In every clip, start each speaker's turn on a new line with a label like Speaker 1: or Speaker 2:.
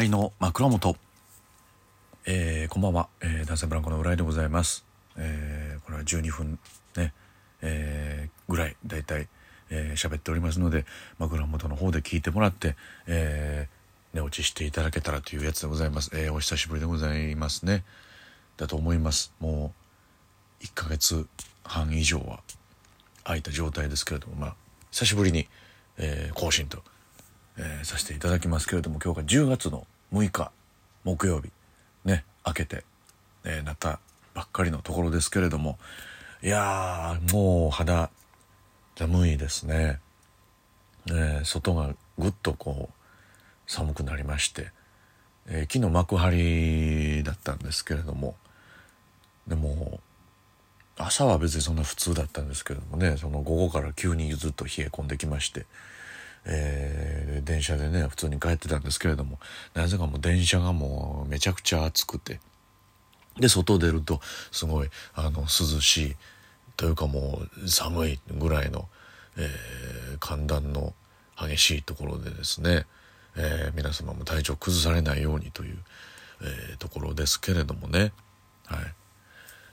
Speaker 1: 浦井の枕元、えー、こんばんは、えー、男性ブランコの浦井でございます、えー、これは12分ね、えー、ぐらいだいたいえー、喋っておりますので枕元の方で聞いてもらって、えー、寝落ちしていただけたらというやつでございます、えー、お久しぶりでございますね。だと思います。もう1ヶ月半以上は空いた状態ですけれどもまあ久しぶりに、えー、更新とえー、させていただきますけれども今日が10月の6日木曜日ね明けて、えー、なったばっかりのところですけれどもいやーもう肌寒いですね、え、外がぐっとこう寒くなりまして、えー、昨日幕張だったんですけれどもでも朝は別にそんな普通だったんですけどもねその午後から急にずっと冷え込んできましてえー、電車でね普通に帰ってたんですけれどもなぜかもう電車がもうめちゃくちゃ暑くて。で外出るとすごいあの涼しいというかもう寒いぐらいの、えー、寒暖の激しいところでですね、えー、皆様も体調崩されないようにという、えー、ところですけれどもね。はい。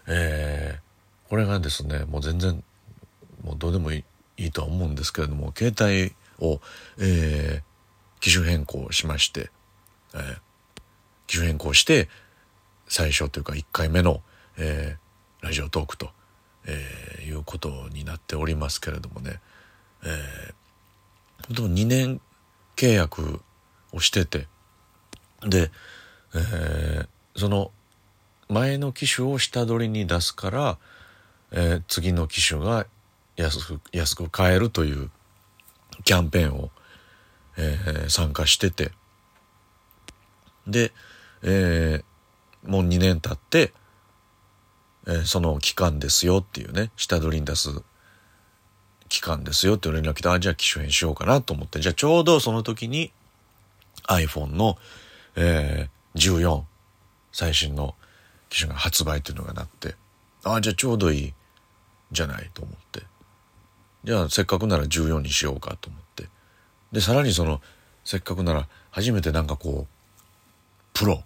Speaker 1: えー、これがですねもう全然もうどうでもいいいいとは思うんですけれども携帯を、えー、機種変更しまして、えー、機種変更して最初というか1回目の、えー、ラジオトークと、えー、いうことになっておりますけれどもね、えー、でも2年契約をしててで、えー、その前の機種を下取りに出すから、えー、次の機種が安く安く買えるというキャンペーンを、えー、参加してて。で、えー、もう2年経って、えー、その期間ですよっていうね下取りに出す期間ですよって連絡来てあじゃあ機種変しようかなと思ってじゃあちょうどその時に iPhone の、えー、14最新の機種が発売っていうのがなってああじゃあちょうどいいじゃないと思って。じゃあせっかくなら14にしようかと思って。でさらにそのせっかくなら初めてなんかこうプロ。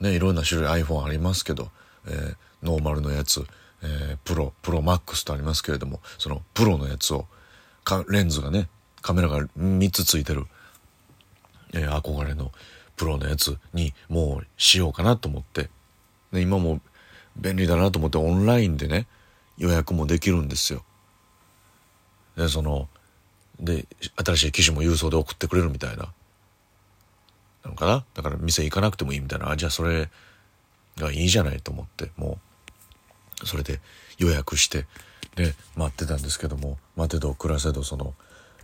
Speaker 1: ねいろんな種類 iPhone ありますけど、えー、ノーマルのやつ、えー、プロプロマックスとありますけれどもそのプロのやつをかレンズがねカメラが3つついてる、えー、憧れのプロのやつにもうしようかなと思って。で今も便利だなと思ってオンラインでね予約もできるんですよ。でそので新しい機種も郵送で送ってくれるみたいな。なのかな？だから店行かなくてもいいみたいな。あじゃあそれがいいじゃないと思ってもうそれで予約してで待ってたんですけども待てど暮らせどその、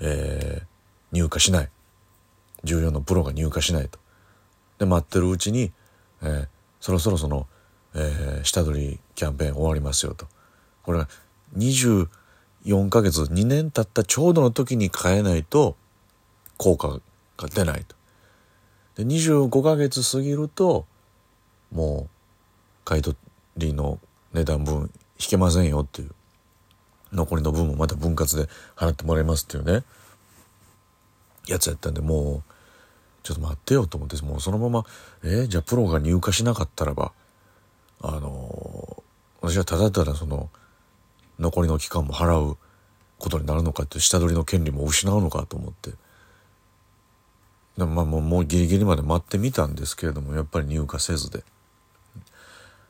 Speaker 1: えー、入荷しない。14のプロが入荷しないと。で待ってるうちに、えー、そろそろその、えー、下取りキャンペーン終わりますよと。これは20 4ヶ月2年経ったちょうどの時に買えないと効果が出ないと。で25ヶ月過ぎるともう買い取りの値段分引けませんよっていう残りの分もまた分割で払ってもらいますっていうねやつやったんでもうちょっと待ってよと思ってもうそのままえー、じゃあプロが入荷しなかったらばあのー、私はただただその残りの期間も払うことになるのかって下取りの権利も失うのかと思って。でもまあもうもうギリギリまで待ってみたんですけれどもやっぱり入荷せずで。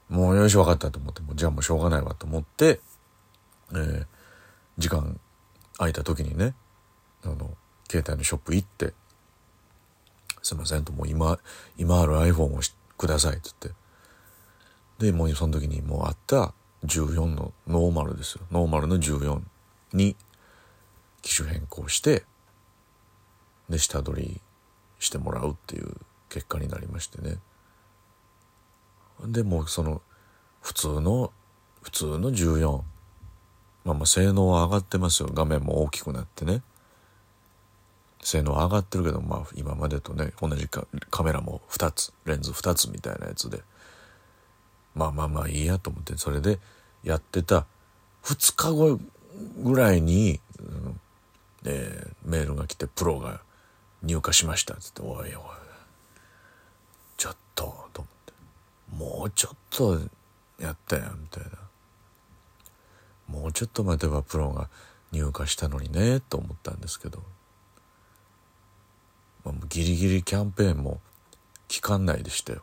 Speaker 1: もうよし分かったと思って。もじゃあもうしょうがないわと思って、えー、時間空いた時にねあの携帯のショップ行って「すいません」と「もう今今ある iPhone をください」って言って。でもうその時にもうあった。14のノーマルですよ。ノーマルの14に機種変更してで下取りしてもらうっていう結果になりましてね。でもその普通の普通の14まあまあ性能は上がってますよ。画面も大きくなってね。性能は上がってるけどまあ今までとね同じかカメラも2つレンズ2つみたいなやつで。まあまあまあいいやと思ってそれでやってた2日後ぐらいに、うんえー、メールが来てプロが入荷しました。っつって「おいおいちょっとと思って。もうちょっとやったやんみたいな。もうちょっと待てばプロが入荷したのにねと思ったんですけど、まあ、ギリギリキャンペーンも期間内でしたよ。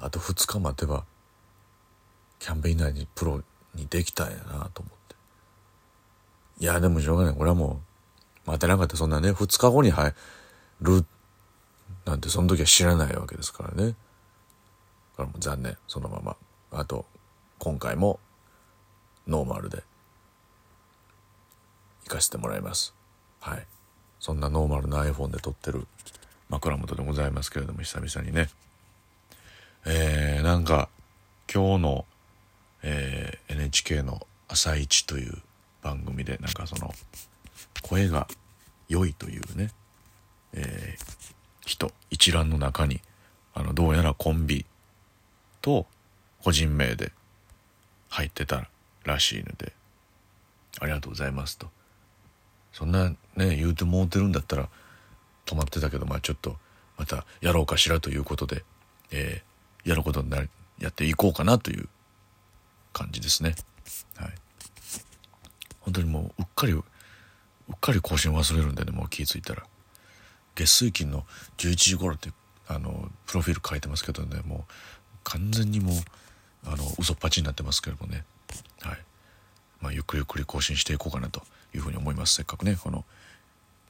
Speaker 1: あと2日待てばキャンペーン内にプロにできたんやなと思って。いやでもしょうがない。これはもう待てなかった。そんなね2日後に入るなんてその時は知らないわけですからね。だからもう残念。そのまま。あと今回もノーマルで。行かせてもらいます。はい。そんなノーマルな iPhone で撮ってる枕元でございますけれども久々にね。えー、なんか今日の、えー、NHK の「朝一という番組でなんかその声が良いというね、えー、人一覧の中にあのどうやらコンビと個人名で入ってたらしいのでありがとうございますと。そんなね言うてもうてるんだったら止まってたけどまあちょっとまたやろうかしらということで、えー、やることになりやっていこうかなという感じですね。はい。本当にもううっかりうっかり更新忘れるんでねもう気付いたら。月水金の11時頃ってあのプロフィール書いてますけどねもう完全にもうあの嘘っぱちになってますけどもね。はい。まあゆっくりゆっくり更新していこうかなというふうに思います。せっかくねこの、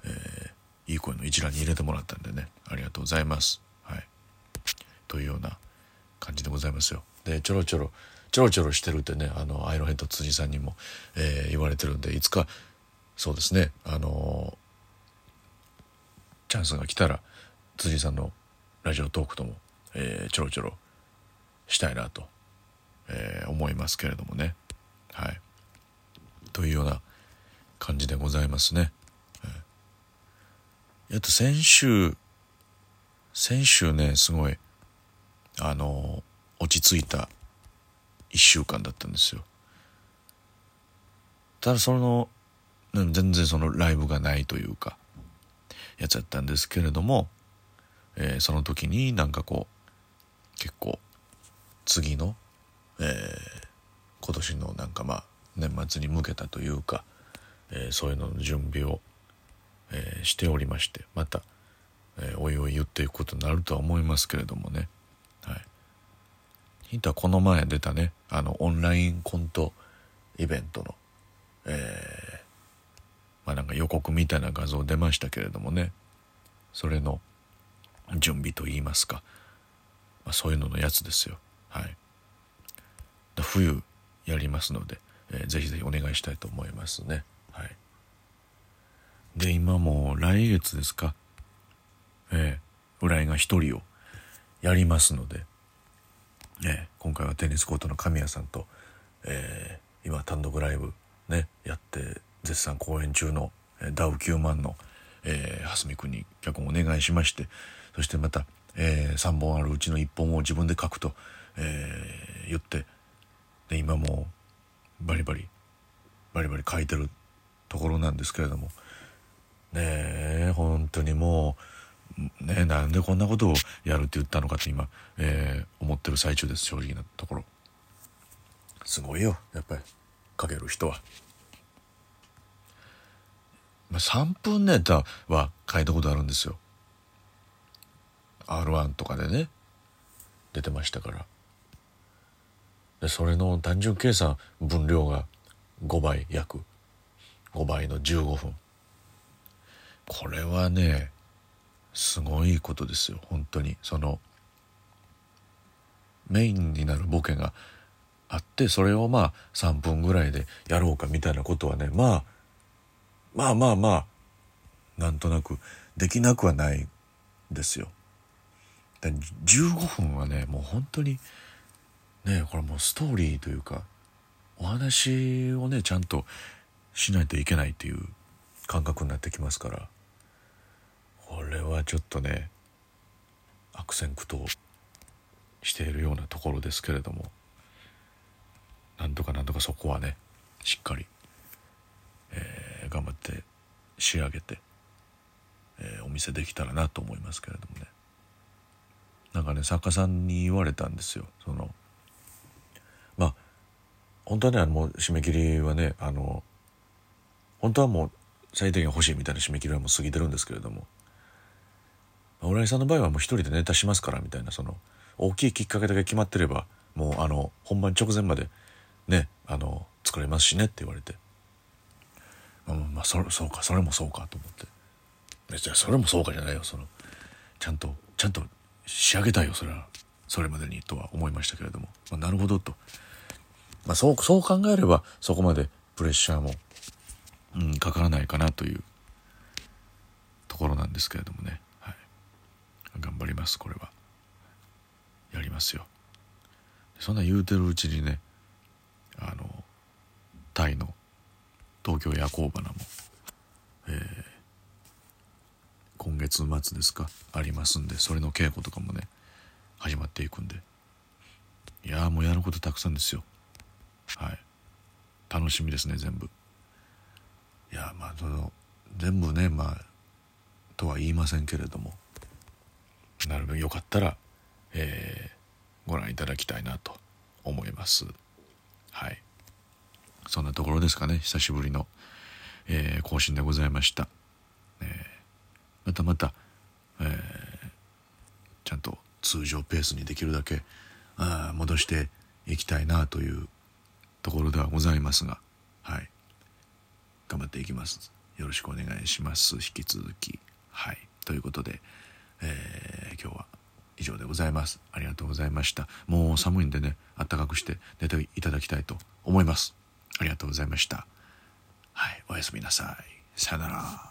Speaker 1: えー、いい声の一覧に入れてもらったんでねありがとうございます。はい。というような感じでございますよ。でちょろちょろちょろちょろしてるってねあのアイロンヘッド辻さんにも、えー、言われてるんでいつかそうですねあのチャンスが来たら辻さんのラジオトークとも、えー、ちょろちょろしたいなと、えー、思いますけれどもね。はい。というような感じでございますね。えっと先週先週ねすごいあの落ち着いた1週間だったんですよ。ただその全然そのライブがないというかやつやったんですけれども、えー、その時になんかこう結構次の、えー、今年のなんかまあ年末に向けたというかえー、そういうのの準備を、えー、しておりましてまた、えー、おいおい言っていくことになるとは思いますけれどもね、ヒントはこの前出たね。あのオンラインコントイベントの、えまあなんか予告みたいな画像出ましたけれどもね。それの準備といいますか、まあ、そういうののやつですよ。はい。冬やりますので、えー、ぜひぜひお願いしたいと思いますね。はい、で今も来月ですか。ええ浦井が一人をやりますので、ええ、今回はテニスコートの神谷さんと、えー、今単独ライブねやって絶賛公演中の、ダウ9万の、えー、蓮見君に脚本お願いしましてそしてまた、えー、3本あるうちの1本を自分で書くと、えー、言ってで今もバリバリバリバリ書いてるところなんですけれどもねえ本当にもうねなんでこんなことをやるって言ったのかって今、えー、思ってる最中です正直なところ。すごいよやっぱり。書ける人は。まあ、3分ネタは書いたことあるんですよ。R1 とかでね。出てましたから。でそれの単純計算分量が5倍約。5倍の15分。これはねすごいことですよ本当にそのメインになるボケがあってそれをまあ3分ぐらいでやろうかみたいなことはねまあまあまあまあなんとなくできなくはないですよ。で15分はねもう本当にねこれもうストーリーというかお話をねちゃんとしないといけないっていう感覚になってきますからこれはちょっとね悪戦苦闘しているようなところですけれどもなんとかなんとかそこはねしっかり、えー、頑張って仕上げて、えー、お見せできたらなと思いますけれどもね。なんかね作家さんに言われたんですよ。そのまあ本当はねもう締め切りはねあの本当はもう最低限欲しいみたいな締め切りはもう過ぎてるんですけれども浦井さんの場合はもう一人でネタしますからみたいなその大きいきっかけだけ決まってればもうあの本番直前までねあの作れますしねって言われて、うん、まあそそうかそれもそうかと思って。じゃそれもそうかじゃないよそのちゃんとちゃんと仕上げたいよそれは。それまでにとは思いましたけれども、まあ、なるほどと、まあ、そうそう考えればそこまでプレッシャーも、うん、かからないかなというところなんですけれどもね、頑張りますこれは。やりますよ。そんな言うてるうちにねあのタイの東京夜行花も、えー、今月末ですかありますんでそれの稽古とかもね始まっていくんで。いやもうやることたくさんですよ。はい。楽しみですね全部。いやまあその全部ねまあとは言いませんけれども。なるべくよかったら、えー、ご覧いただきたいなと思います。はい。そんなところですかね。久しぶりの、えー、更新でございました、えーまたまた、えー、ちゃんと通常ペースにできるだけあ戻していきたいなというところではございますがはい。頑張っていきます。よろしくお願いします。引き続き。はい。ということで、えー、今日は以上でございます。ありがとうございました。もう寒いんでねあったかくして寝ていただきたいと思います。ありがとうございました。はいおやすみなさい。さよなら。